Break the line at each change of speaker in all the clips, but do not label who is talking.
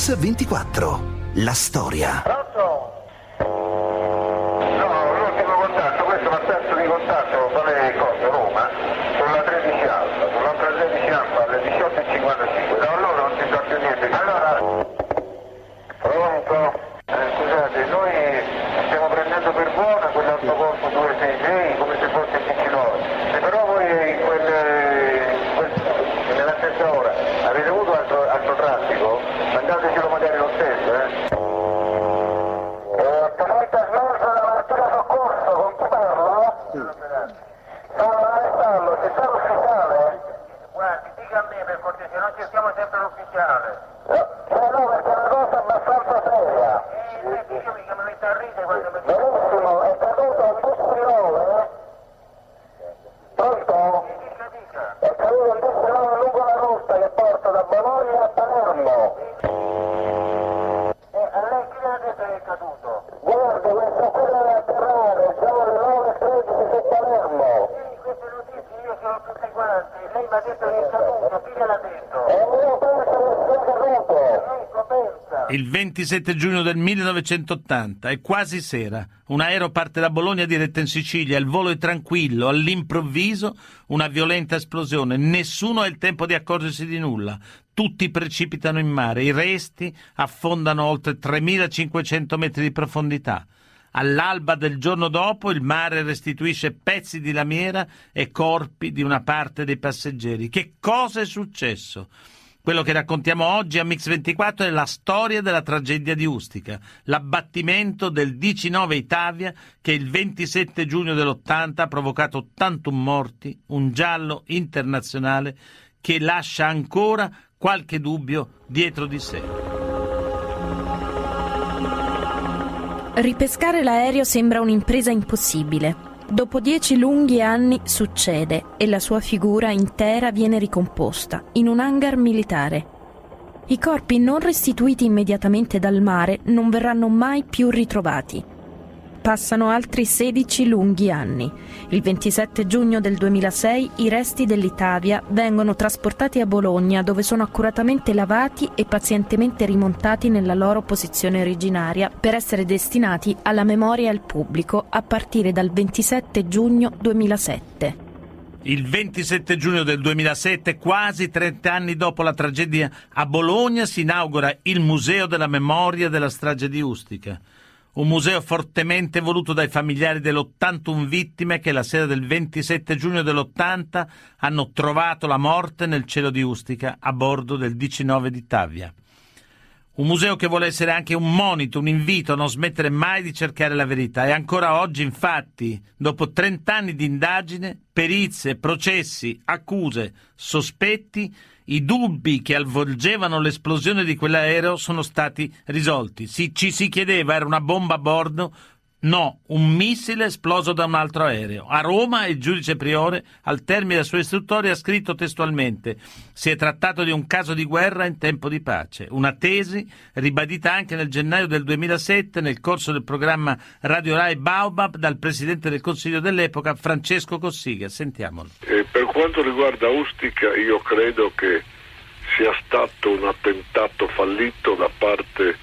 Mix 24. La storia.
Pronto? No, l'ultimo contatto, questo è un terzo di contatto, quale cosa? Roma, sulla 13 Alfa, sull'altra 13 Alfa alle 18.55. Da allora non si sa più niente. Allora, pronto? Eh, scusate, noi stiamo prendendo per buona quell'altro corpo 266 come se fosse il 19. Se però voi in quel, in quel- nella stessa ora avete avuto altro, altro traffico, mandatecelo magari lo stesso? Eh, Tenente Snorzo della mattina soccorso, con chi parlo? Sono Alessandro, c'è stato ufficiale? Guardi, dica a me per cortesia, non cerchiamo sempre l'ufficiale. Eh no, perché è una cosa abbastanza seria. Eh, dicami che mi mette a ridere quando mi Benissimo, è caduto un bus pilota, Pronto? Dica, dica. È caduto un bus pilota lungo la rotta che porta da Bologna a Palermo. Eh, a lei chi le ha detto che è caduto? Guarda, questo qui deve atterrare, siamo alle 9.13 su Palermo. Sì, queste notizie io sono tutte quante, lei mi ha detto che è caduto, chi gliel'ha detto? E io penso che sia caduto. Ecco, pensa.
Il 27 giugno del 1980, è quasi sera. Un aereo parte da Bologna diretta in Sicilia, il volo è tranquillo, all'improvviso una violenta esplosione, nessuno ha il tempo di accorgersi di nulla. Tutti precipitano in mare, i resti affondano oltre 3500 metri di profondità. All'alba del giorno dopo il mare restituisce pezzi di lamiera e corpi di una parte dei passeggeri. Che cosa è successo? Quello che raccontiamo oggi a Mix 24 è la storia della tragedia di Ustica, l'abbattimento del DC-9 Italia che il 27 giugno dell'80 ha provocato 81 morti, un giallo internazionale che lascia ancora qualche dubbio dietro di sé.
Ripescare l'aereo sembra un'impresa impossibile. Dopo dieci lunghi anni succede e la sua figura intera viene ricomposta in un hangar militare. I corpi non restituiti immediatamente dal mare non verranno mai più ritrovati. Passano altri 16 lunghi anni. Il 27 giugno del 2006 i resti dell'Italia vengono trasportati a Bologna dove sono accuratamente lavati e pazientemente rimontati nella loro posizione originaria per essere destinati alla memoria e al pubblico a partire dal 27 giugno 2007.
Il 27 giugno del 2007, quasi 30 anni dopo la tragedia a Bologna, si inaugura il Museo della Memoria della strage di Ustica. Un museo fortemente voluto dai familiari delle 81 vittime che la sera del 27 giugno dell'80 hanno trovato la morte nel cielo di Ustica a bordo del DC-9 di Tavia. Un museo che vuole essere anche un monito, un invito a non smettere mai di cercare la verità. E ancora oggi, infatti, dopo 30 anni di indagine, perizie, processi, accuse, sospetti, i dubbi che avvolgevano l'esplosione di quell'aereo sono stati risolti. Si, ci si chiedeva, era una bomba a bordo? No, un missile esploso da un altro aereo. A Roma il giudice Priore, al termine della sua istruttoria, ha scritto testualmente si è trattato di un caso di guerra in tempo di pace. Una tesi ribadita anche nel gennaio del 2007 nel corso del programma Radio Rai Baobab dal Presidente del Consiglio dell'epoca Francesco Cossiga. Sentiamolo.
E per quanto riguarda Ustica io credo che sia stato un attentato fallito da parte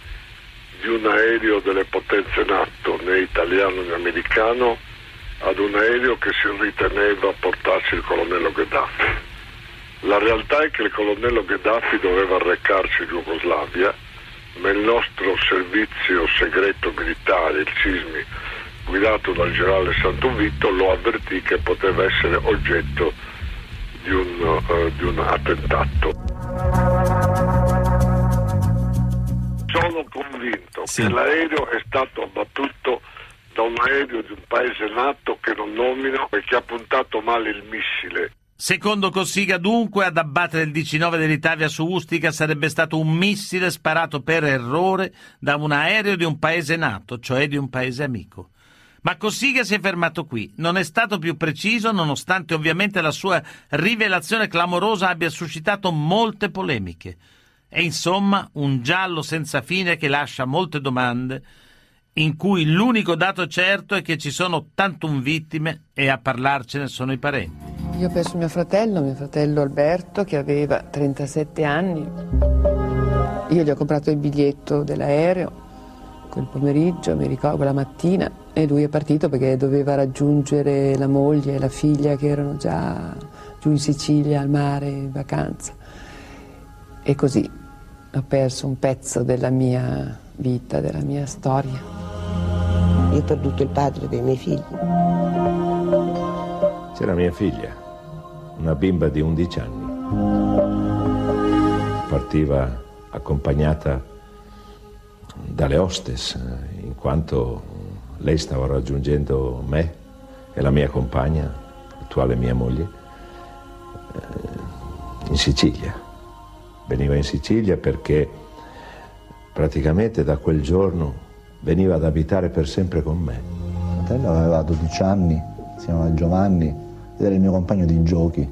di un aereo delle potenze NATO, né italiano né americano, ad un aereo che si riteneva portarci il colonnello Gheddafi. La realtà è che il colonnello Gheddafi doveva recarsi in Jugoslavia, ma il nostro servizio segreto militare, il SISMI, guidato dal generale Santovito, lo avvertì che poteva essere oggetto di un, eh, di un attentato. Sono convinto
Sì.
che l'aereo è stato abbattuto da un aereo di un paese nato che non nomino e che ha puntato male il missile.
Secondo Cossiga, dunque, ad abbattere il 19 dell'Italia su Ustica sarebbe stato un missile sparato per errore da un aereo di un paese nato, cioè di un paese amico. Ma Cossiga si è fermato qui. Non è stato più preciso, nonostante ovviamente la sua rivelazione clamorosa abbia suscitato molte polemiche. È insomma un giallo senza fine che lascia molte domande, in cui l'unico dato certo è che ci sono 81 vittime e a parlarcene sono i parenti.
Io ho perso mio fratello, mio fratello Alberto, che aveva 37 anni. Io gli ho comprato il biglietto dell'aereo quel pomeriggio, mi ricordo, quella mattina, e lui è partito perché doveva raggiungere la moglie e la figlia che erano già giù in Sicilia al mare in vacanza. E così ho perso un pezzo della mia vita, della mia storia.
Io ho perduto il padre dei miei figli.
C'era mia figlia, una bimba di 11 anni. Partiva accompagnata dalle hostess, in quanto lei stava raggiungendo me e la mia compagna, attuale mia moglie, eh, in Sicilia. Veniva in Sicilia perché praticamente da quel giorno veniva ad abitare per sempre con me.
Mio fratello aveva 12 anni, si chiamava Giovanni, ed era il mio compagno di giochi.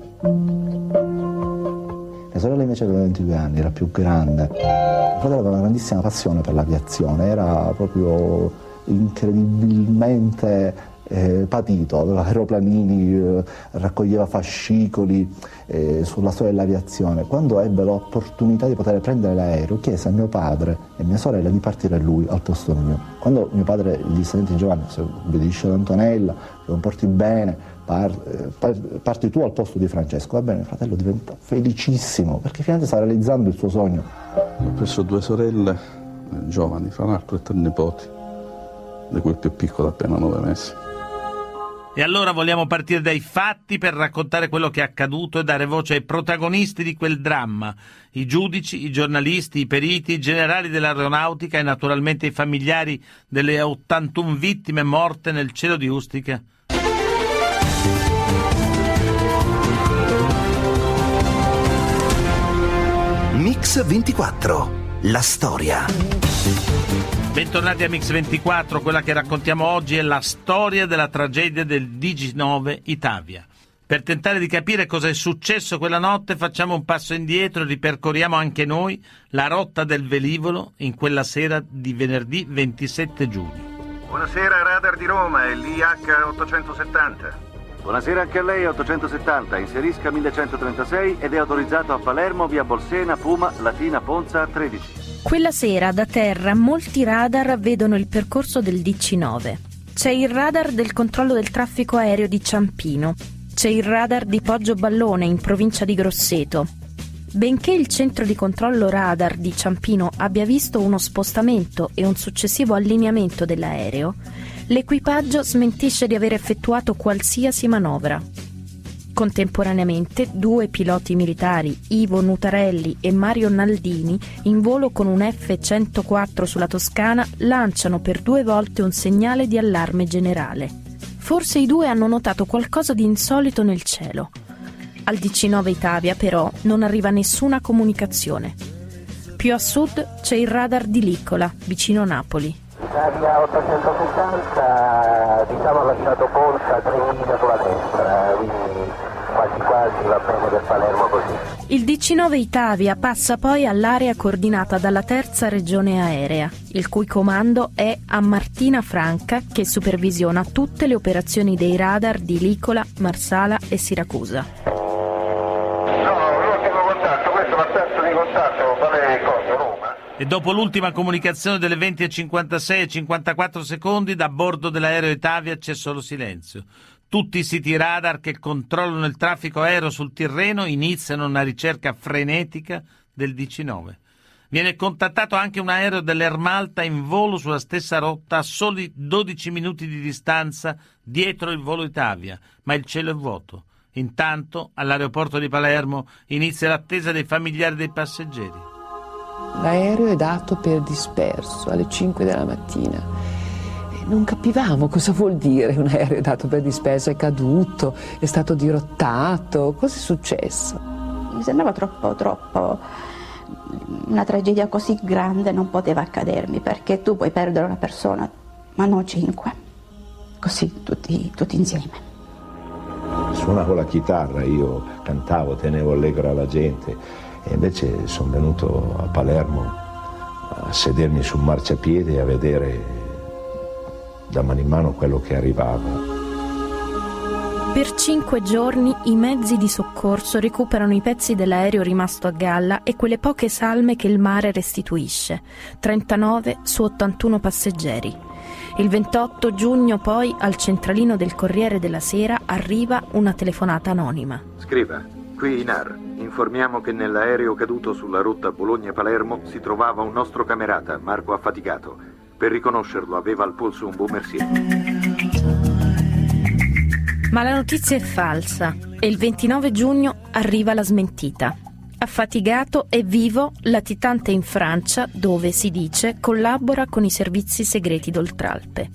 Mia sorella invece aveva 22 anni, era più grande. Mio fratello aveva una grandissima passione per l'aviazione, era proprio incredibilmente eh, patito, aveva aeroplanini, eh, raccoglieva fascicoli eh, sulla storia dell'aviazione. Quando ebbe l'opportunità di poter prendere l'aereo, chiese a mio padre e mia sorella di partire lui al posto mio. Quando mio padre gli disse, senti Giovanni, se obbedisci ad Antonella, ti comporti bene, par, par, parti tu al posto di Francesco, va bene, il fratello diventa felicissimo perché finalmente sta realizzando il suo sogno.
Ho preso due sorelle eh, giovani, fra l'altro e tre nipoti, di cui il più piccolo appena nove mesi.
E allora vogliamo partire dai fatti per raccontare quello che è accaduto e dare voce ai protagonisti di quel dramma, i giudici, i giornalisti, i periti, i generali dell'aeronautica e naturalmente i familiari delle 81 vittime morte nel cielo di Ustica.
Mix 24, la storia.
Bentornati a Mix24, quella che raccontiamo oggi è la storia della tragedia del DG9 Italia. Per tentare di capire cosa è successo quella notte facciamo un passo indietro e ripercorriamo anche noi la rotta del velivolo in quella sera di venerdì 27 giugno.
Buonasera Radar di Roma, è l'IH 870.
Buonasera anche a lei 870, inserisca 1136 ed è autorizzato a Palermo via Bolsena, Puma, Latina, Ponza 13.
Quella sera da terra molti radar vedono il percorso del DC-9. C'è il radar del controllo del traffico aereo di Ciampino, c'è il radar di Poggio Ballone in provincia di Grosseto. Benché il centro di controllo radar di Ciampino abbia visto uno spostamento e un successivo allineamento dell'aereo, l'equipaggio smentisce di aver effettuato qualsiasi manovra. Contemporaneamente due piloti militari, Ivo Nutarelli e Mario Naldini, in volo con un F-104 sulla Toscana, lanciano per due volte un segnale di allarme generale. Forse i due hanno notato qualcosa di insolito nel cielo. Al DC-9 Italia, però, non arriva nessuna comunicazione. Più a sud c'è il radar di Liccola, vicino Napoli.
Italia 870, diciamo ha lasciato Ponza 3 miglia sulla destra, quindi quasi quasi va bene per Palermo così.
Il DC-9 Itavia passa poi all'area coordinata dalla terza regione aerea, il cui comando è a Martina Franca che supervisiona tutte le operazioni dei radar di Licola, Marsala e Siracusa.
E dopo l'ultima comunicazione delle 20.56 e 54 secondi, da bordo dell'aereo Itavia c'è solo silenzio. Tutti i siti radar che controllano il traffico aereo sul Tirreno iniziano una ricerca frenetica del DC-9. Viene contattato anche un aereo dell'Ermalta in volo sulla stessa rotta a soli 12 minuti di distanza dietro il volo Itavia, ma il cielo è vuoto. Intanto, all'aeroporto di Palermo inizia l'attesa dei familiari dei passeggeri.
L'aereo è dato per disperso alle 5 della mattina. Non capivamo cosa vuol dire un aereo dato per disperso, è caduto, è stato dirottato, cosa è successo?
Mi sembrava troppo, troppo, una tragedia così grande non poteva accadermi perché tu puoi perdere una persona, ma non cinque, così tutti, tutti insieme.
Suonavo la chitarra, io cantavo, tenevo allegro alla gente e invece sono venuto a Palermo a sedermi sul marciapiede e a vedere da mano in mano quello che arrivava.
Per cinque giorni i mezzi di soccorso recuperano i pezzi dell'aereo rimasto a galla e quelle poche salme che il mare restituisce, 39 su 81 passeggeri. Il 28 giugno poi al centralino del Corriere della Sera arriva una telefonata anonima.
Scriva, qui INAR, informiamo che nell'aereo caduto sulla rotta Bologna-Palermo si trovava un nostro camerata, Marco Affaticato. Per riconoscerlo aveva al polso un Beaumercier.
Ma la notizia è falsa e il 29 giugno arriva la smentita. Affatigato e vivo, latitante in Francia, dove si dice collabora con i servizi segreti d'Oltralpe.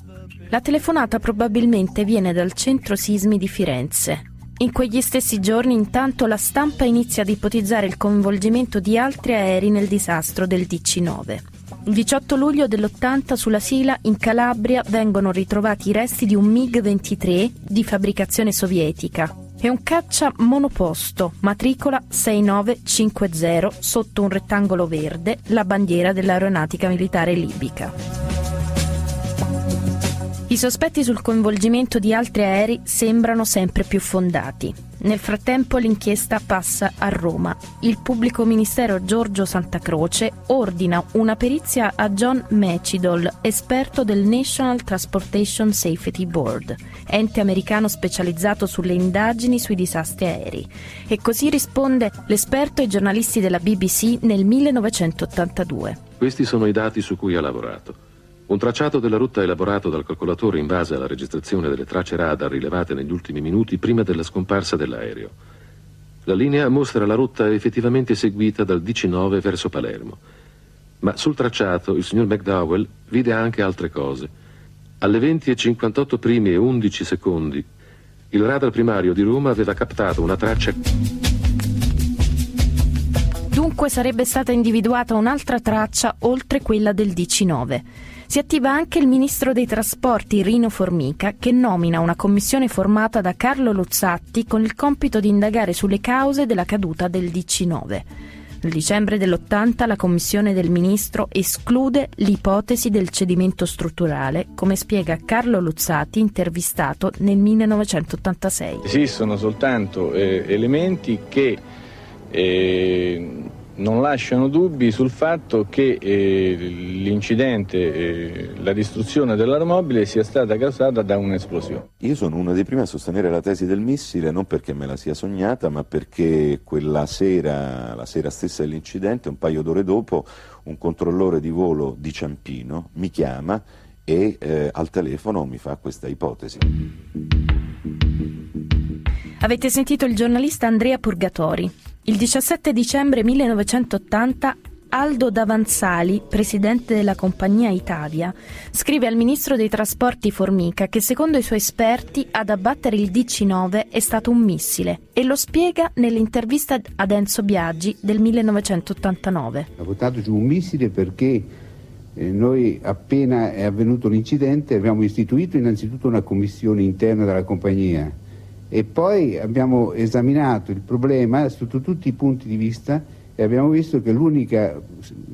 La telefonata probabilmente viene dal centro sismi di Firenze. In quegli stessi giorni, intanto, la stampa inizia ad ipotizzare il coinvolgimento di altri aerei nel disastro del DC-9. Il 18 luglio dell'80 sulla Sila in Calabria vengono ritrovati i resti di un MiG-23 di fabbricazione sovietica. È un caccia monoposto, matricola 6950 sotto un rettangolo verde, la bandiera dell'aeronautica militare libica. I sospetti sul coinvolgimento di altri aerei sembrano sempre più fondati. Nel frattempo l'inchiesta passa a Roma. Il pubblico ministero Giorgio Santacroce ordina una perizia a John Mecidol, esperto del National Transportation Safety Board, ente americano specializzato sulle indagini sui disastri aerei. E così risponde l'esperto ai giornalisti della BBC nel 1982.
Questi sono i dati su cui ha lavorato. Un tracciato della rotta elaborato dal calcolatore in base alla registrazione delle tracce radar rilevate negli ultimi minuti prima della scomparsa dell'aereo. La linea mostra la rotta effettivamente seguita dal DC-9 verso Palermo. Ma sul tracciato il signor McDowell vide anche altre cose. Alle 20.58 primi e 11 secondi, il radar primario di Roma aveva captato una traccia.
Dunque sarebbe stata individuata un'altra traccia oltre quella del DC-9. Si attiva anche il ministro dei trasporti Rino Formica che nomina una commissione formata da Carlo Luzzatti con il compito di indagare sulle cause della caduta del DC-9. Nel dicembre dell'80 la commissione del ministro esclude l'ipotesi del cedimento strutturale, come spiega Carlo Luzzati intervistato nel 1986.
Esistono soltanto eh, elementi che eh, non lasciano dubbi sul fatto che eh, l'incidente, eh, la distruzione dell'aeromobile sia stata causata da un'esplosione.
Io sono uno dei primi a sostenere la tesi del missile, non perché me la sia sognata, ma perché quella sera, la sera stessa dell'incidente, un paio d'ore dopo, un controllore di volo di Ciampino mi chiama e eh, al telefono mi fa questa ipotesi.
Avete sentito il giornalista Andrea Purgatori. Il 17 dicembre 1980 Aldo Davanzali, presidente della compagnia Italia, scrive al ministro dei trasporti Formica che secondo i suoi esperti ad abbattere il DC-9 è stato un missile e lo spiega nell'intervista ad Enzo Biaggi del 1989.
Ha votato su un missile perché eh, noi appena è avvenuto l'incidente abbiamo istituito innanzitutto una commissione interna della compagnia e poi abbiamo esaminato il problema sotto tutti i punti di vista e abbiamo visto che l'unica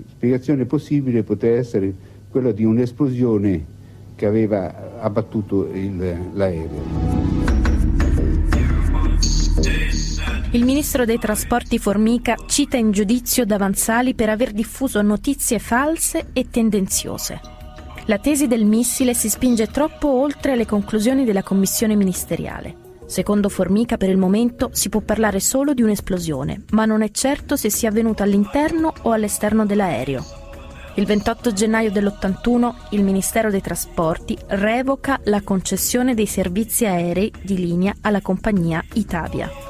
spiegazione possibile poteva essere quella di un'esplosione che aveva abbattuto il, l'aereo.
Il ministro dei trasporti Formica cita in giudizio Davanzali per aver diffuso notizie false e tendenziose. La tesi del missile si spinge troppo oltre le conclusioni della commissione ministeriale. Secondo Formica per il momento si può parlare solo di un'esplosione, ma non è certo se sia avvenuta all'interno o all'esterno dell'aereo. Il 28 gennaio dell'81 il Ministero dei Trasporti revoca la concessione dei servizi aerei di linea alla compagnia Italia.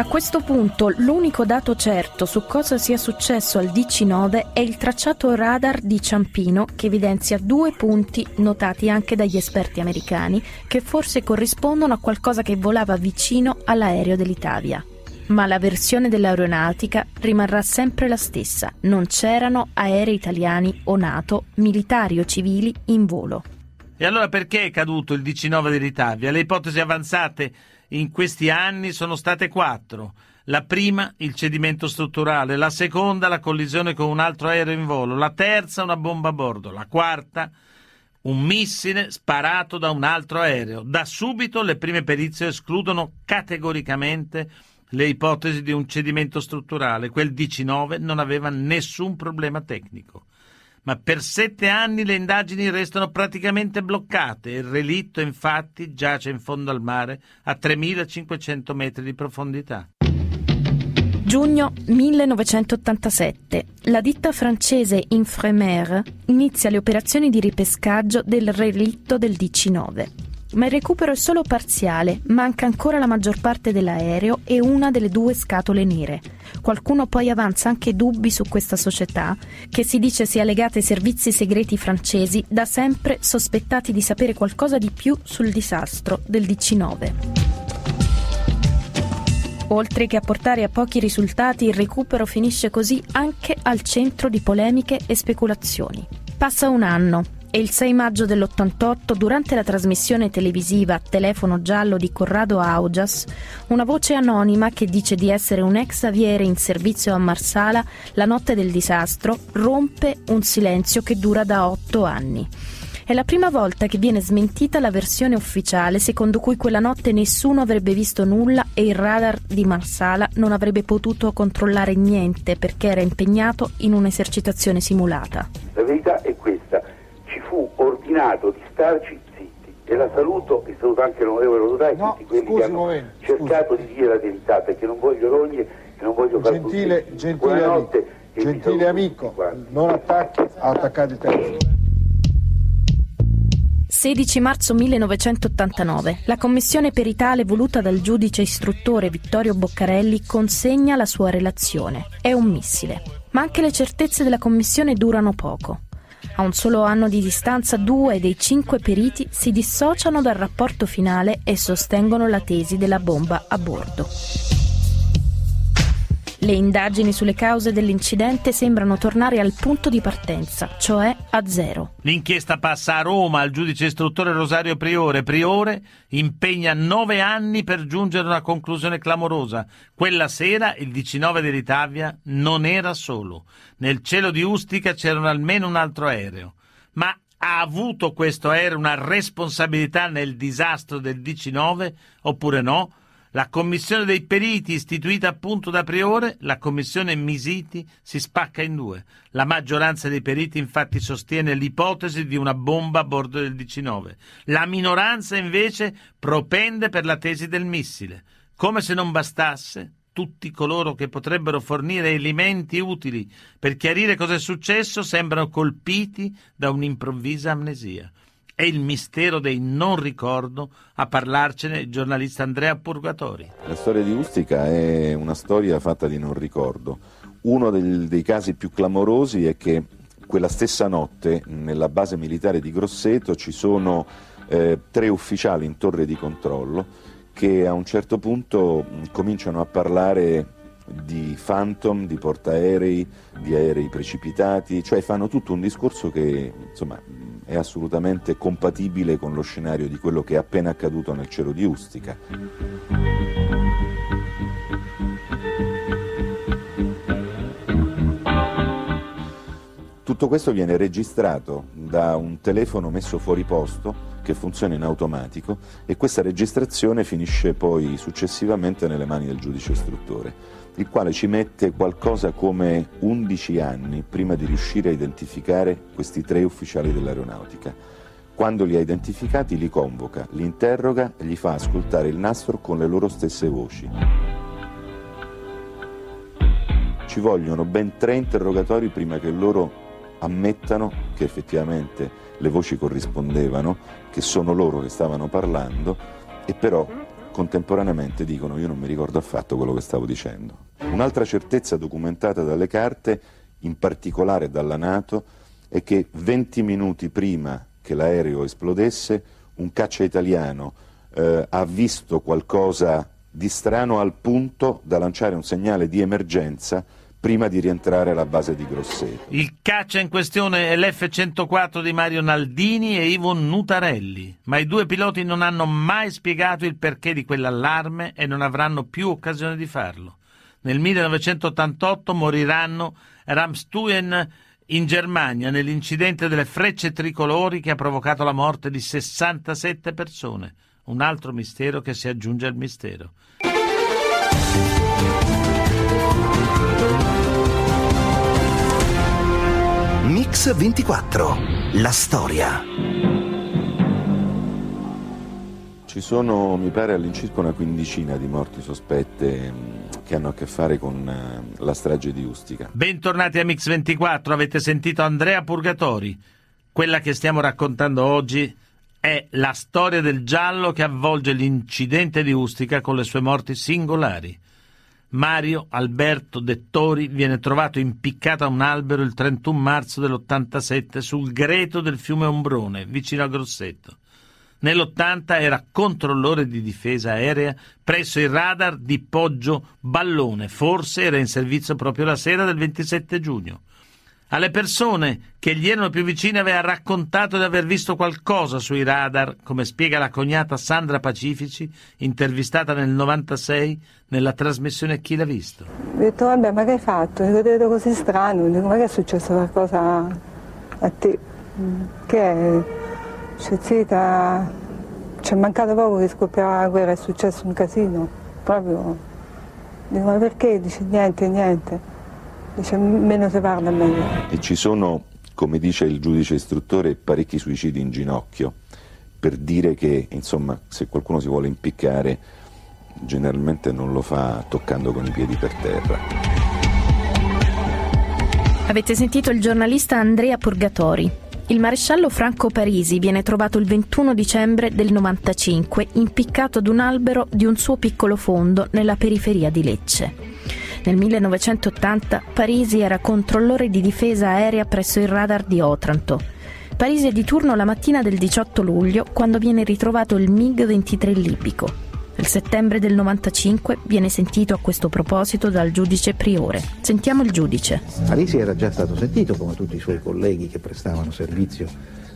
A questo punto l'unico dato certo su cosa sia successo al DC-9 è il tracciato radar di Ciampino che evidenzia due punti notati anche dagli esperti americani che forse corrispondono a qualcosa che volava vicino all'aereo dell'Italia. Ma la versione dell'aeronautica rimarrà sempre la stessa, non c'erano aerei italiani o NATO, militari o civili in volo.
E allora perché è caduto il DC-9 dell'Italia? Le ipotesi avanzate in questi anni sono state quattro. La prima, il cedimento strutturale, la seconda, la collisione con un altro aereo in volo, la terza, una bomba a bordo, la quarta, Un missile sparato da un altro aereo. Da subito le prime perizie escludono categoricamente le ipotesi di un cedimento strutturale. Quel DC-9 non aveva nessun problema tecnico. Ma per sette anni le indagini restano praticamente bloccate. Il relitto, infatti, giace in fondo al mare a 3500 metri di profondità.
Giugno 1987. La ditta francese Infremer inizia le operazioni di ripescaggio del relitto del DC-9. Ma il recupero è solo parziale, manca ancora la maggior parte dell'aereo e una delle due scatole nere. Qualcuno poi avanza anche dubbi su questa società, che si dice sia legata ai servizi segreti francesi, da sempre sospettati di sapere qualcosa di più sul disastro del DC-9. Oltre che a portare a pochi risultati, il recupero finisce così anche al centro di polemiche e speculazioni. Passa un anno e il 6 maggio dell'88, durante la trasmissione televisiva Telefono giallo di Corrado Augias, una voce anonima che dice di essere un ex aviere in servizio a Marsala la notte del disastro rompe un silenzio che dura da otto anni. È la prima volta che viene smentita la versione ufficiale secondo cui quella notte nessuno avrebbe visto nulla e il radar di Marsala non avrebbe potuto controllare niente perché era impegnato in un'esercitazione simulata.
La verità è questa, fu ordinato di starci zitti e la saluto e saluto anche l'onorevole Rodai no, tutti quelli che hanno momento, cercato scusi. di dire la verità perché non voglio rogne e non voglio fare
gentile, gentile amico, gentile amico non attacchi, ha attaccato il telefono.
16 marzo 1989. La commissione peritale voluta dal giudice istruttore Vittorio Boccarelli consegna la sua relazione. È un missile. Ma anche le certezze della commissione durano poco. A un solo anno di distanza due dei cinque periti si dissociano dal rapporto finale e sostengono la tesi della bomba a bordo. Le indagini sulle cause dell'incidente sembrano tornare al punto di partenza, cioè a zero.
L'inchiesta passa a Roma al giudice istruttore Rosario Priore. Priore impegna nove anni per giungere a una conclusione clamorosa. Quella sera il 19 dell'Italia non era solo. Nel cielo di Ustica c'era almeno un altro aereo. Ma ha avuto questo aereo una responsabilità nel disastro del 19 oppure no? La commissione dei periti, istituita appunto da Priore, la commissione Misiti, si spacca in due. La maggioranza dei periti infatti sostiene l'ipotesi di una bomba a bordo del 19. La minoranza invece propende per la tesi del missile. Come se non bastasse, tutti coloro che potrebbero fornire elementi utili per chiarire cosa è successo sembrano colpiti da un'improvvisa amnesia. È il mistero dei non ricordo a parlarcene il giornalista Andrea Purgatori.
La storia di Ustica è una storia fatta di non ricordo. Uno del, dei casi più clamorosi è che quella stessa notte nella base militare di Grosseto ci sono eh, tre ufficiali in torre di controllo che a un certo punto cominciano a parlare di phantom, di portaerei, di aerei precipitati, cioè fanno tutto un discorso che insomma, è assolutamente compatibile con lo scenario di quello che è appena accaduto nel cielo di Ustica. Tutto questo viene registrato da un telefono messo fuori posto che funziona in automatico e questa registrazione finisce poi successivamente nelle mani del giudice istruttore il quale ci mette qualcosa come 11 anni prima di riuscire a identificare questi tre ufficiali dell'aeronautica. Quando li ha identificati li convoca, li interroga e gli fa ascoltare il nastro con le loro stesse voci. Ci vogliono ben tre interrogatori prima che loro ammettano che effettivamente le voci corrispondevano, che sono loro che stavano parlando, e però contemporaneamente dicono io non mi ricordo affatto quello che stavo dicendo. Un'altra certezza documentata dalle carte, in particolare dalla Nato, è che 20 minuti prima che l'aereo esplodesse un caccia italiano eh, ha visto qualcosa di strano al punto da lanciare un segnale di emergenza prima di rientrare alla base di Grosseto.
Il caccia in questione è l'F-104 di Mario Naldini e Ivo Nutarelli, ma i due piloti non hanno mai spiegato il perché di quell'allarme e non avranno più occasione di farlo. Nel 1988 moriranno Ramstuen in Germania nell'incidente delle frecce tricolori che ha provocato la morte di 67 persone. Un altro mistero che si aggiunge al mistero.
Mix 24. La storia.
Ci sono, mi pare, all'incirca una quindicina di morti sospette che hanno a che fare con eh, la strage di Ustica.
Bentornati a Mix 24, avete sentito Andrea Purgatori. Quella che stiamo raccontando oggi è la storia del giallo che avvolge l'incidente di Ustica con le sue morti singolari. Mario Alberto Dettori viene trovato impiccato a un albero il 31 marzo dell'87 sul greto del fiume Ombrone, vicino a Grosseto. Nell'80 era controllore di difesa aerea presso il radar di Poggio Ballone, forse era in servizio proprio la sera del 27 giugno. Alle persone che gli erano più vicine aveva raccontato di aver visto qualcosa sui radar, come spiega la cognata Sandra Pacifici, intervistata nel 96 nella trasmissione Chi l'ha visto.
Ho detto, vabbè, ma che hai fatto? Ti vedo così strano, dico, ma che è successo qualcosa a te? Che è? Scezzita, ci è mancato poco che scoppiava la guerra, è successo un casino, proprio. Dico, ma perché? Dice niente, niente. Dice meno si parla meglio.
E ci sono, come dice il giudice istruttore, parecchi suicidi in ginocchio, per dire che, insomma, se qualcuno si vuole impiccare, generalmente non lo fa toccando con i piedi per terra.
Avete sentito il giornalista Andrea Purgatori. Il maresciallo Franco Parisi viene trovato il 21 dicembre del 95 impiccato ad un albero di un suo piccolo fondo nella periferia di Lecce. Nel 1980 Parisi era controllore di difesa aerea presso il radar di Otranto. Parisi è di turno la mattina del 18 luglio quando viene ritrovato il MiG-23 libico. Nel settembre del 95 viene sentito a questo proposito dal giudice Priore. Sentiamo il giudice.
Parisi era già stato sentito come tutti i suoi colleghi che prestavano servizio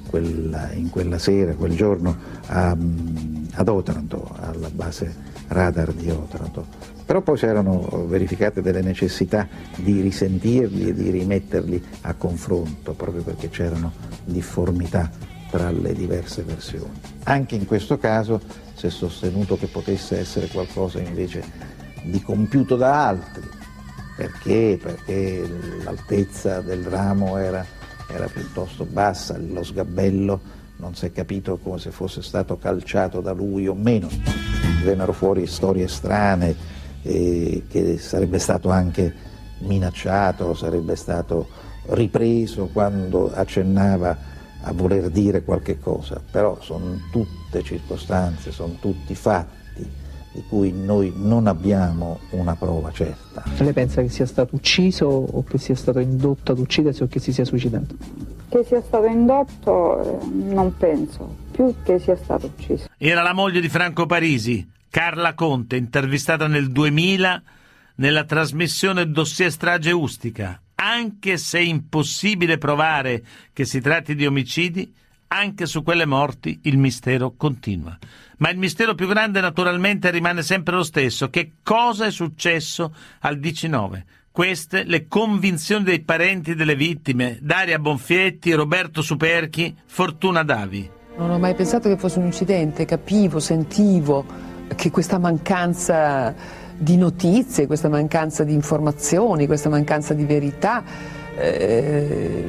quella, in quella sera, quel giorno a, ad Otranto, alla base radar di Otranto. Però poi si erano verificate delle necessità di risentirli e di rimetterli a confronto, proprio perché c'erano difformità tra le diverse versioni. Anche in questo caso si è sostenuto che potesse essere qualcosa invece di compiuto da altri. Perché? Perché l'altezza del ramo era, era piuttosto bassa, lo sgabello non si è capito come se fosse stato calciato da lui o meno. Vennero fuori storie strane, eh, che sarebbe stato anche minacciato, sarebbe stato ripreso quando accennava a voler dire qualche cosa, però sono tutte circostanze, sono tutti fatti di cui noi non abbiamo una prova certa.
Lei pensa che sia stato ucciso o che sia stato indotto ad uccidersi o che si sia suicidato?
Che sia stato indotto eh, non penso, più che sia stato ucciso.
Era la moglie di Franco Parisi, Carla Conte, intervistata nel 2000 nella trasmissione Dossier Strage Ustica, anche se è impossibile provare che si tratti di omicidi, anche su quelle morti il mistero continua. Ma il mistero più grande naturalmente rimane sempre lo stesso. Che cosa è successo al 19? Queste le convinzioni dei parenti delle vittime, Daria Bonfietti, Roberto Superchi, Fortuna Davi.
Non ho mai pensato che fosse un incidente, capivo, sentivo che questa mancanza di notizie, questa mancanza di informazioni, questa mancanza di verità eh,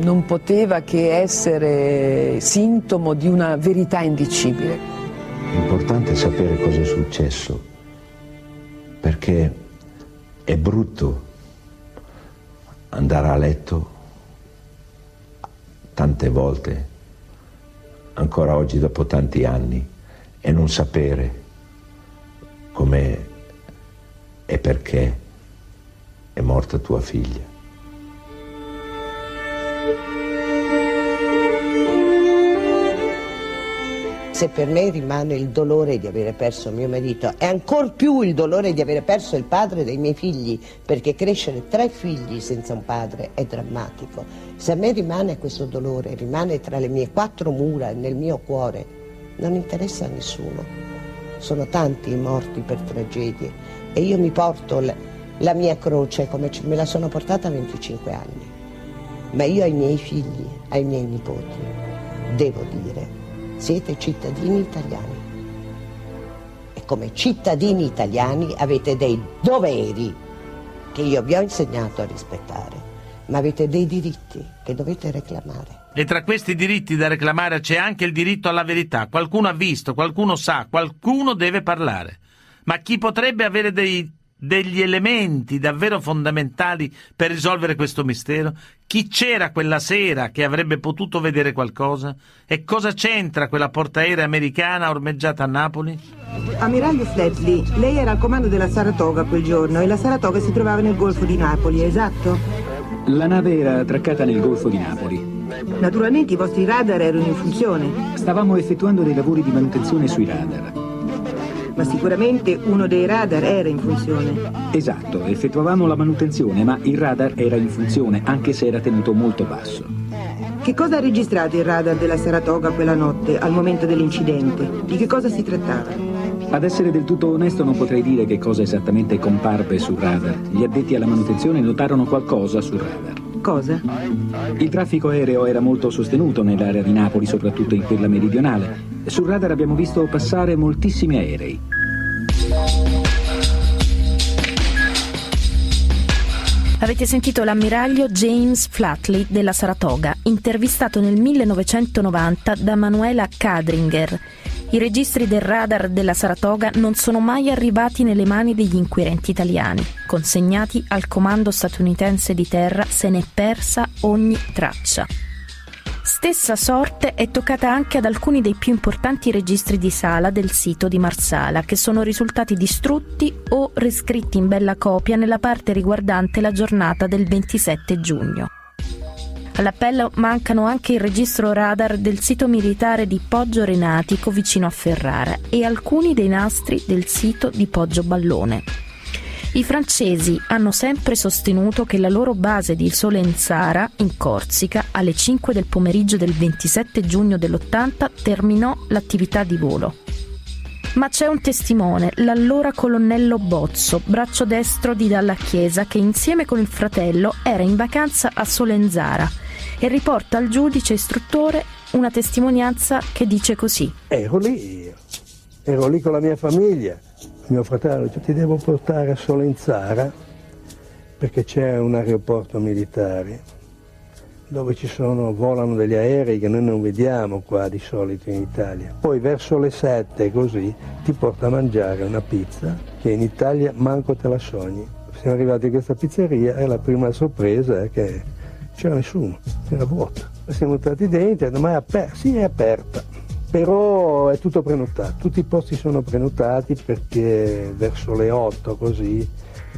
non poteva che essere sintomo di una verità indicibile.
È sapere cosa è successo, perché è brutto andare a letto tante volte, ancora oggi dopo tanti anni, e non sapere come e perché è morta tua figlia.
Se per me rimane il dolore di avere perso mio marito e ancor più il dolore di avere perso il padre dei miei figli, perché crescere tre figli senza un padre è drammatico. Se a me rimane questo dolore, rimane tra le mie quattro mura nel mio cuore, non interessa a nessuno. Sono tanti i morti per tragedie e io mi porto la, la mia croce come me la sono portata a 25 anni. Ma io ai miei figli, ai miei nipoti, devo dire, siete cittadini italiani. E come cittadini italiani avete dei doveri che io vi ho insegnato a rispettare, ma avete dei diritti che dovete reclamare.
E tra questi diritti da reclamare c'è anche il diritto alla verità. Qualcuno ha visto, qualcuno sa, qualcuno deve parlare. Ma chi potrebbe avere dei, degli elementi davvero fondamentali per risolvere questo mistero? Chi c'era quella sera che avrebbe potuto vedere qualcosa? E cosa c'entra quella portaerei americana ormeggiata a Napoli?
Ammiraglio Flatley, lei era al comando della Saratoga quel giorno e la Saratoga si trovava nel Golfo di Napoli, esatto?
La nave era attraccata nel Golfo di Napoli.
Naturalmente i vostri radar erano in funzione.
Stavamo effettuando dei lavori di manutenzione sui radar.
Ma sicuramente uno dei radar era in funzione.
Esatto, effettuavamo la manutenzione, ma il radar era in funzione, anche se era tenuto molto basso.
Che cosa ha registrato il radar della Saratoga quella notte, al momento dell'incidente? Di che cosa si trattava?
Ad essere del tutto onesto non potrei dire che cosa esattamente comparve sul radar. Gli addetti alla manutenzione notarono qualcosa sul radar.
Cosa?
Il traffico aereo era molto sostenuto nell'area di Napoli, soprattutto in quella meridionale. Sul radar abbiamo visto passare moltissimi aerei.
Avete sentito l'ammiraglio James Flatley della Saratoga, intervistato nel 1990 da Manuela Kadringer. I registri del radar della Saratoga non sono mai arrivati nelle mani degli inquirenti italiani. Consegnati al comando statunitense di terra se n'è persa ogni traccia. Stessa sorte è toccata anche ad alcuni dei più importanti registri di sala del sito di Marsala, che sono risultati distrutti o riscritti in bella copia nella parte riguardante la giornata del 27 giugno. All'appello mancano anche il registro radar del sito militare di Poggio Renatico vicino a Ferrara e alcuni dei nastri del sito di Poggio Ballone. I francesi hanno sempre sostenuto che la loro base di Solenzara, in Corsica, alle 5 del pomeriggio del 27 giugno dell'80 terminò l'attività di volo. Ma c'è un testimone, l'allora colonnello Bozzo, braccio destro di Dalla Chiesa, che insieme con il fratello era in vacanza a Solenzara e riporta al giudice istruttore una testimonianza che dice così.
Ero lì io, ero lì con la mia famiglia. Mio fratello dice ti devo portare a Solenzara perché c'è un aeroporto militare dove ci sono, volano degli aerei che noi non vediamo qua di solito in Italia. Poi verso le 7 così ti porta a mangiare una pizza che in Italia manco te la sogni. Siamo arrivati a questa pizzeria e la prima sorpresa è che c'era nessuno, era vuota. Siamo entrati dentro, ma è aperta, sì è aperta, però è tutto prenotato, tutti i posti sono prenotati perché verso le 8 così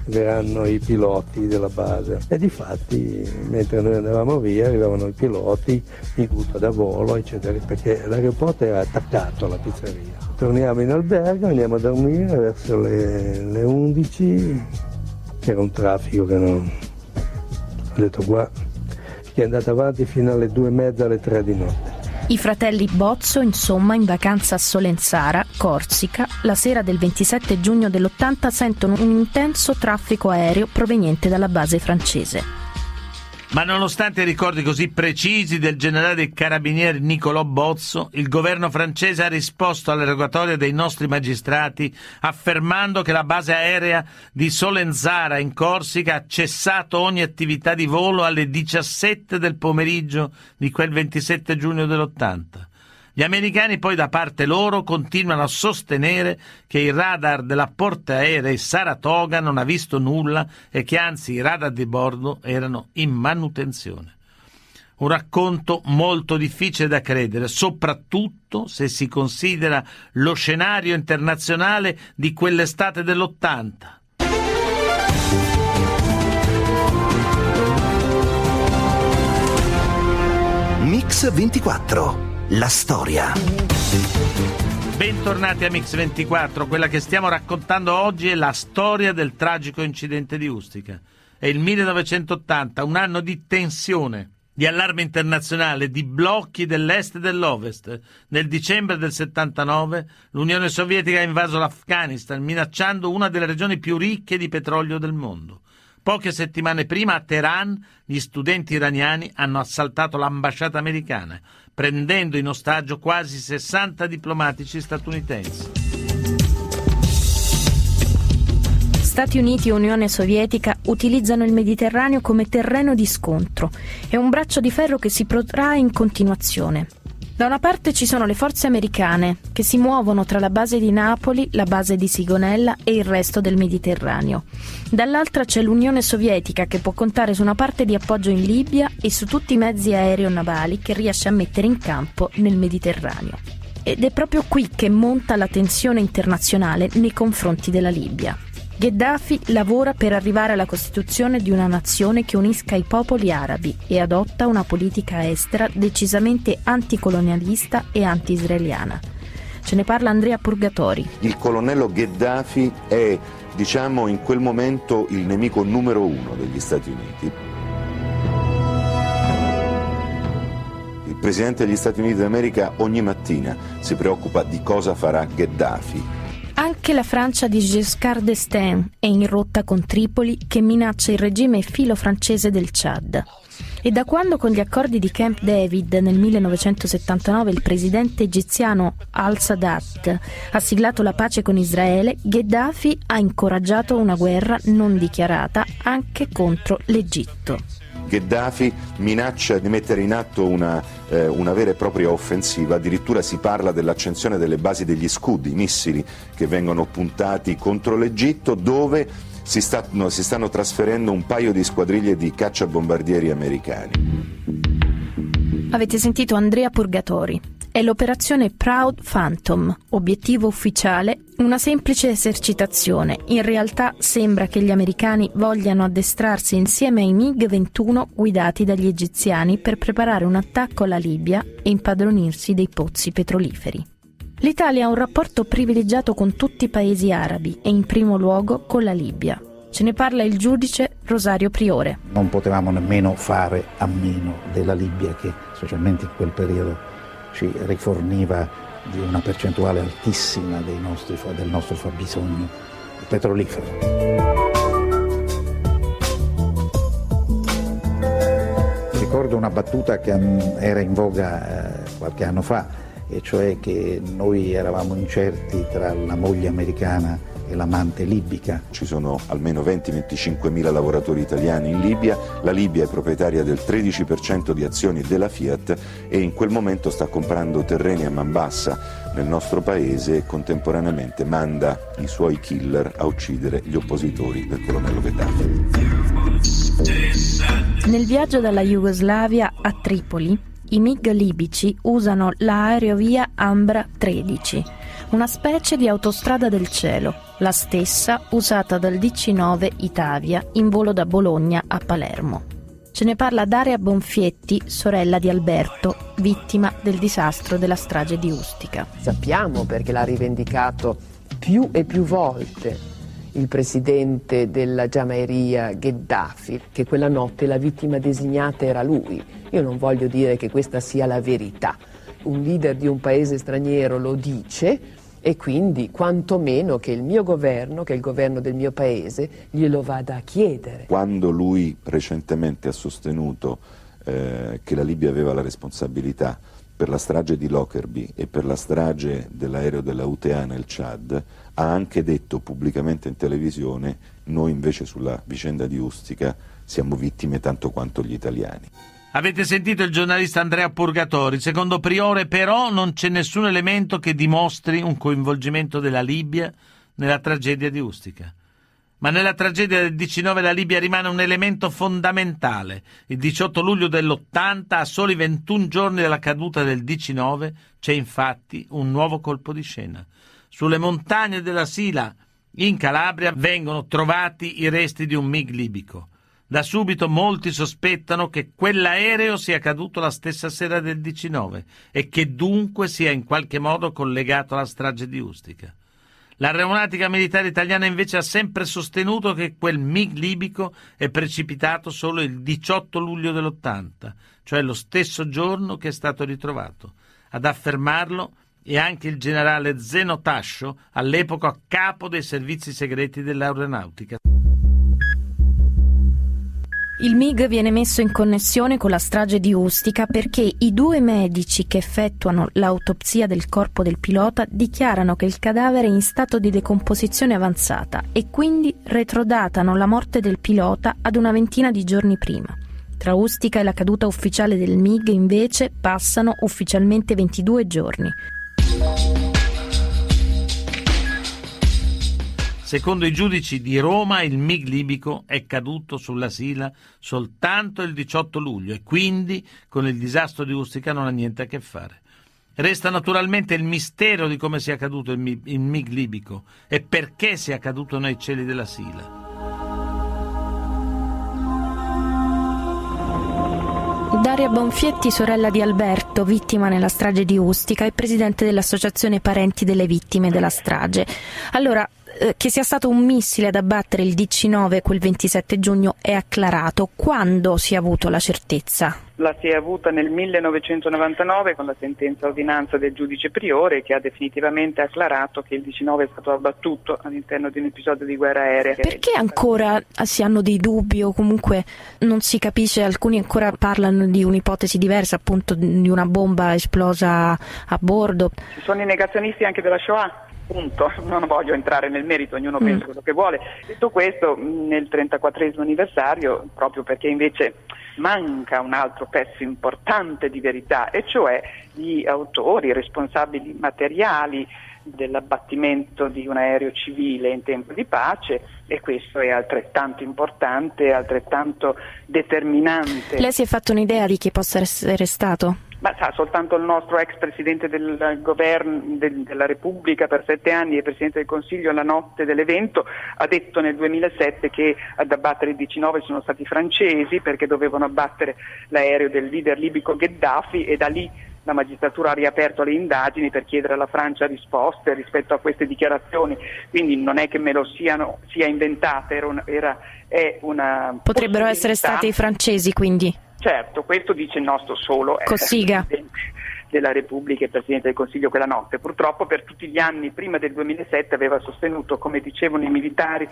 verranno i piloti della base. E di fatti mentre noi andavamo via arrivavano i piloti in ruta da volo eccetera perché l'aeroporto era attaccato alla pizzeria. Torniamo in albergo andiamo a dormire verso le, le 11 era un traffico che non ho detto qua che è andato avanti fino alle due e mezza alle tre di notte
i fratelli Bozzo, insomma, in vacanza a Solenzara, Corsica, la sera del 27 giugno dell'80 sentono un intenso traffico aereo proveniente dalla base francese.
Ma nonostante i ricordi così precisi del generale dei carabinieri Niccolò Bozzo, il governo francese ha risposto alle rogatorie dei nostri magistrati affermando che la base aerea di Solenzara in Corsica ha cessato ogni attività di volo alle 17 del pomeriggio di quel 27 giugno dell'80. Gli americani poi da parte loro continuano a sostenere che il radar della portaerei Saratoga non ha visto nulla e che anzi i radar di bordo erano in manutenzione. Un racconto molto difficile da credere, soprattutto se si considera lo scenario internazionale di quell'estate dell'80.
Mix 24 la storia.
Bentornati a Mix24, quella che stiamo raccontando oggi è la storia del tragico incidente di Ustica. È il 1980, un anno di tensione, di allarme internazionale, di blocchi dell'est e dell'ovest. Nel dicembre del 79 l'Unione Sovietica ha invaso l'Afghanistan, minacciando una delle regioni più ricche di petrolio del mondo. Poche settimane prima a Teheran gli studenti iraniani hanno assaltato l'ambasciata americana, prendendo in ostaggio quasi 60 diplomatici statunitensi.
Stati Uniti e Unione Sovietica utilizzano il Mediterraneo come terreno di scontro. È un braccio di ferro che si protrae in continuazione. Da una parte ci sono le forze americane che si muovono tra la base di Napoli, la base di Sigonella e il resto del Mediterraneo. Dall'altra c'è l'Unione Sovietica che può contare su una parte di appoggio in Libia e su tutti i mezzi aereo-navali che riesce a mettere in campo nel Mediterraneo. Ed è proprio qui che monta la tensione internazionale nei confronti della Libia. Gheddafi lavora per arrivare alla costituzione di una nazione che unisca i popoli arabi e adotta una politica estera decisamente anticolonialista e anti-israeliana. Ce ne parla Andrea Purgatori.
Il colonnello Gheddafi è, diciamo, in quel momento il nemico numero uno degli Stati Uniti. Il presidente degli Stati Uniti d'America ogni mattina si preoccupa di cosa farà Gheddafi
anche la Francia di Giscard d'Estaing è in rotta con Tripoli che minaccia il regime filo-francese del Chad. E da quando con gli accordi di Camp David nel 1979 il presidente egiziano al-Sadat ha siglato la pace con Israele, Gheddafi ha incoraggiato una guerra non dichiarata anche contro l'Egitto.
Gheddafi minaccia di mettere in atto una, eh, una, vera e propria offensiva, addirittura si parla dell'accensione delle basi degli scudi, i missili che vengono puntati contro l'Egitto dove si, sta, no, si stanno trasferendo un paio di squadriglie di cacciabombardieri americani.
Avete sentito Andrea Purgatori, è l'operazione Proud Phantom, obiettivo ufficiale, una semplice esercitazione. In realtà sembra che gli americani vogliano addestrarsi insieme ai MiG-21 guidati dagli egiziani per preparare un attacco alla Libia e impadronirsi dei pozzi petroliferi. L'Italia ha un rapporto privilegiato con tutti i paesi arabi e in primo luogo con la Libia. Ce ne parla il giudice Rosario Priore.
Non potevamo nemmeno fare a meno della Libia che, specialmente in quel periodo, ci riforniva di una percentuale altissima nostri, del nostro fabbisogno petrolifero. Ricordo una battuta che era in voga eh, qualche anno fa, e cioè che noi eravamo incerti tra la moglie americana e l'amante libica.
Ci sono almeno 20-25 mila lavoratori italiani in Libia, la Libia è proprietaria del 13% di azioni della Fiat e in quel momento sta comprando terreni a Mambassa nel nostro paese e contemporaneamente manda i suoi killer a uccidere gli oppositori del colonnello Gheddafi.
Nel viaggio dalla Jugoslavia a Tripoli, i MiG libici usano l'aerovia Ambra 13 una specie di autostrada del cielo, la stessa usata dal DC-9 Itavia in volo da Bologna a Palermo. Ce ne parla Daria Bonfietti, sorella di Alberto, vittima del disastro della strage di Ustica.
Sappiamo perché l'ha rivendicato più e più volte il presidente della Giamaeria Gheddafi, che quella notte la vittima designata era lui. Io non voglio dire che questa sia la verità. Un leader di un paese straniero lo dice, e quindi quantomeno che il mio governo, che è il governo del mio paese, glielo vada a chiedere.
Quando lui recentemente ha sostenuto eh, che la Libia aveva la responsabilità per la strage di Lockerbie e per la strage dell'aereo della UTA nel Chad, ha anche detto pubblicamente in televisione noi invece sulla vicenda di Ustica siamo vittime tanto quanto gli italiani.
Avete sentito il giornalista Andrea Purgatori. Secondo Priore, però, non c'è nessun elemento che dimostri un coinvolgimento della Libia nella tragedia di Ustica. Ma nella tragedia del 19 la Libia rimane un elemento fondamentale. Il 18 luglio dell'80, a soli 21 giorni dalla caduta del 19, c'è infatti un nuovo colpo di scena. Sulle montagne della Sila, in Calabria, vengono trovati i resti di un MiG libico. Da subito molti sospettano che quell'aereo sia caduto la stessa sera del 19 e che dunque sia in qualche modo collegato alla strage di Ustica. L'aeronautica militare italiana invece ha sempre sostenuto che quel MiG libico è precipitato solo il 18 luglio dell'80, cioè lo stesso giorno che è stato ritrovato. Ad affermarlo è anche il generale Zeno Tascio, all'epoca capo dei servizi segreti dell'aeronautica.
Il MIG viene messo in connessione con la strage di Ustica perché i due medici che effettuano l'autopsia del corpo del pilota dichiarano che il cadavere è in stato di decomposizione avanzata e quindi retrodatano la morte del pilota ad una ventina di giorni prima. Tra Ustica e la caduta ufficiale del MIG invece passano ufficialmente 22 giorni.
Secondo i giudici di Roma il MiG libico è caduto sulla Sila soltanto il 18 luglio e quindi con il disastro di Ustica non ha niente a che fare. Resta naturalmente il mistero di come sia caduto il MiG, libico e perché sia caduto nei cieli della Sila.
Daria Bonfietti, sorella di Alberto, vittima nella strage di Ustica e presidente dell'Associazione Parenti delle Vittime della strage. Allora, eh, che sia stato un missile ad abbattere il DC-9 quel 27 giugno è acclarato. Quando si è avuto la certezza?
la si è avuta nel 1999 con la sentenza ordinanza del giudice Priore che ha definitivamente acclarato che il 19 è stato abbattuto all'interno di un episodio di guerra aerea.
Perché ancora si hanno dei dubbi o comunque non si capisce, alcuni ancora parlano di un'ipotesi diversa, appunto di una bomba esplosa a bordo?
Ci sono i negazionisti anche della Shoah punto, non voglio entrare nel merito, ognuno mm. pensa quello che vuole. Detto questo, nel 34 anniversario, proprio perché invece manca un altro pezzo importante di verità, e cioè gli autori, i responsabili materiali dell'abbattimento di un aereo civile in tempo di pace e questo è altrettanto importante, altrettanto determinante.
Lei si è fatto un'idea di chi possa essere stato?
Ma sa, soltanto il nostro ex Presidente del governo de, della Repubblica per sette anni e Presidente del Consiglio la notte dell'evento ha detto nel 2007 che ad abbattere il 19 sono stati i francesi perché dovevano abbattere l'aereo del leader libico Gheddafi e da lì la magistratura ha riaperto le indagini per chiedere alla Francia risposte rispetto a queste dichiarazioni, quindi non è che me lo siano, sia inventata, era una, era, una
Potrebbero essere stati i francesi quindi?
Certo, questo dice il nostro solo
Cossiga.
della Repubblica e Presidente del Consiglio quella notte. Purtroppo per tutti gli anni prima del 2007 aveva sostenuto, come dicevano i militari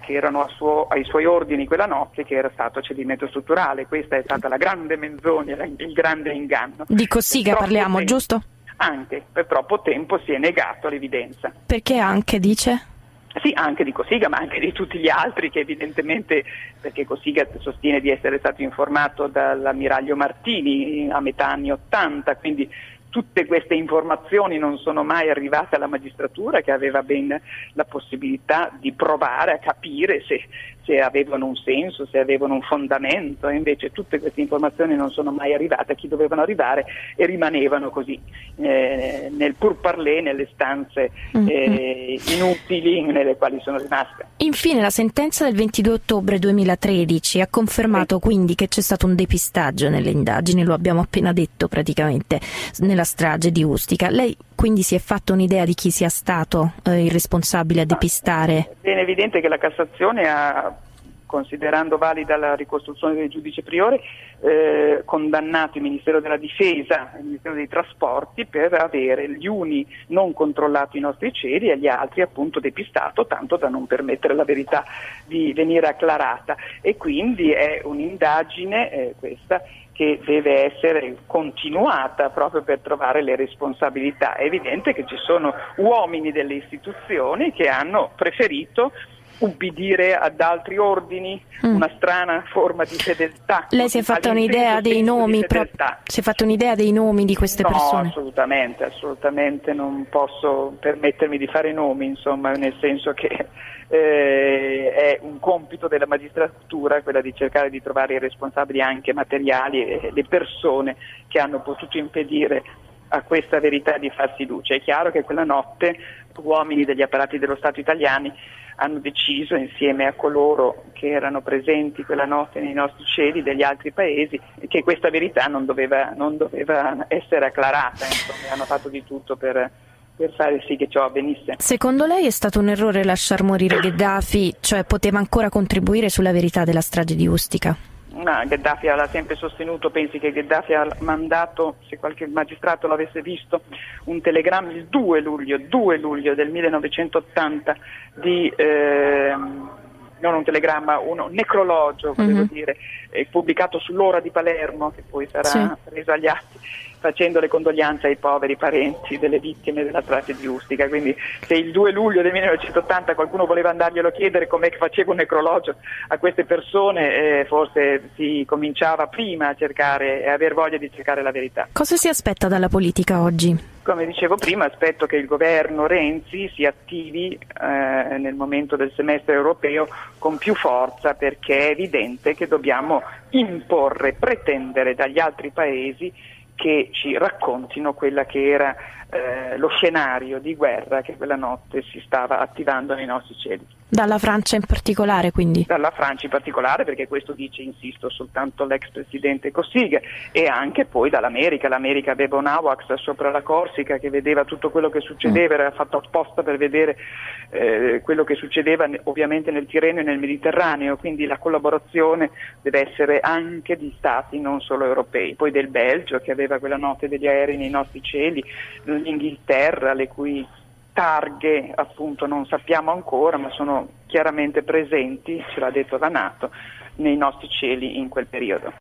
che erano suo, ai suoi ordini quella notte, che era stato cedimento strutturale. Questa è stata la grande menzogna, il grande inganno.
Di Cossiga parliamo,
tempo,
giusto?
Anche, per troppo tempo si è negato l'evidenza.
Perché anche, dice?
Sì, anche di Cossiga, ma anche di tutti gli altri che evidentemente, perché Cossiga sostiene di essere stato informato dall'ammiraglio Martini a metà anni Ottanta, quindi tutte queste informazioni non sono mai arrivate alla magistratura che aveva ben la possibilità di provare a capire se, se avevano un senso, se avevano un fondamento, invece tutte queste informazioni non sono mai arrivate a chi dovevano arrivare e rimanevano così eh, nel pur parler, nelle stanze mm-hmm. eh, inutili nelle quali sono rimaste.
Infine la sentenza del 22 ottobre 2013 ha confermato sì. quindi che c'è stato un depistaggio nelle indagini, lo abbiamo appena detto praticamente, nella strage di Ustica. Lei quindi si è fatto un'idea di chi sia stato eh, il responsabile a depistare?
È evidente che la Cassazione ha considerando valida la ricostruzione del giudice priore, eh, condannato il Ministero della Difesa e il Ministero dei Trasporti per avere gli uni non controllato i nostri cieli e gli altri appunto depistato, tanto da non permettere la verità di venire acclarata. E quindi è un'indagine eh, questa che deve essere continuata proprio per trovare le responsabilità. È evidente che ci sono uomini delle istituzioni che hanno preferito ubbidire ad altri ordini, mm. una strana forma di fedeltà.
Lei si è fatta un'idea dei nomi, pro... si è fatta un'idea dei nomi di queste
no,
persone?
No, assolutamente, assolutamente non posso permettermi di fare nomi, insomma, nel senso che eh, è un compito della magistratura quella di cercare di trovare i responsabili anche materiali e le persone che hanno potuto impedire a questa verità di farsi luce. È chiaro che quella notte uomini degli apparati dello Stato italiani hanno deciso insieme a coloro che erano presenti quella notte nei nostri cieli degli altri paesi che questa verità non doveva, non doveva essere acclarata, insomma, hanno fatto di tutto per, per fare sì che ciò avvenisse.
Secondo lei è stato un errore lasciar morire Gheddafi, cioè poteva ancora contribuire sulla verità della strage di Ustica?
No, Gheddafi l'ha sempre sostenuto, pensi che Gheddafi ha mandato, se qualche magistrato l'avesse visto, un telegramma il 2 luglio, 2 luglio del 1980 di, eh, non un telegramma, un necrologio, volevo mm-hmm. dire, eh, pubblicato sull'ora di Palermo, che poi sarà sì. preso agli atti facendo le condoglianze ai poveri parenti delle vittime della strage di Ustica. Quindi se il 2 luglio del 1980 qualcuno voleva andarglielo a chiedere com'è che faceva un necrologio a queste persone, eh, forse si cominciava prima a cercare e aver voglia di cercare la verità.
Cosa si aspetta dalla politica oggi?
Come dicevo prima, aspetto che il governo Renzi si attivi eh, nel momento del semestre europeo con più forza perché è evidente che dobbiamo imporre, pretendere dagli altri paesi che ci raccontino quella che era eh, lo scenario di guerra che quella notte si stava attivando nei nostri cieli.
Dalla Francia in particolare, quindi?
Dalla Francia in particolare, perché questo dice, insisto, soltanto l'ex presidente Cossiga, e anche poi dall'America. L'America aveva un AWACS sopra la Corsica che vedeva tutto quello che succedeva, era fatto apposta per vedere eh, quello che succedeva ovviamente nel Tirreno e nel Mediterraneo, quindi la collaborazione deve essere anche di stati non solo europei. Poi del Belgio che aveva quella notte degli aerei nei nostri cieli, l'Inghilterra, le cui targhe appunto non sappiamo ancora, ma sono chiaramente presenti, ce l'ha detto la Nato, nei nostri cieli in quel periodo.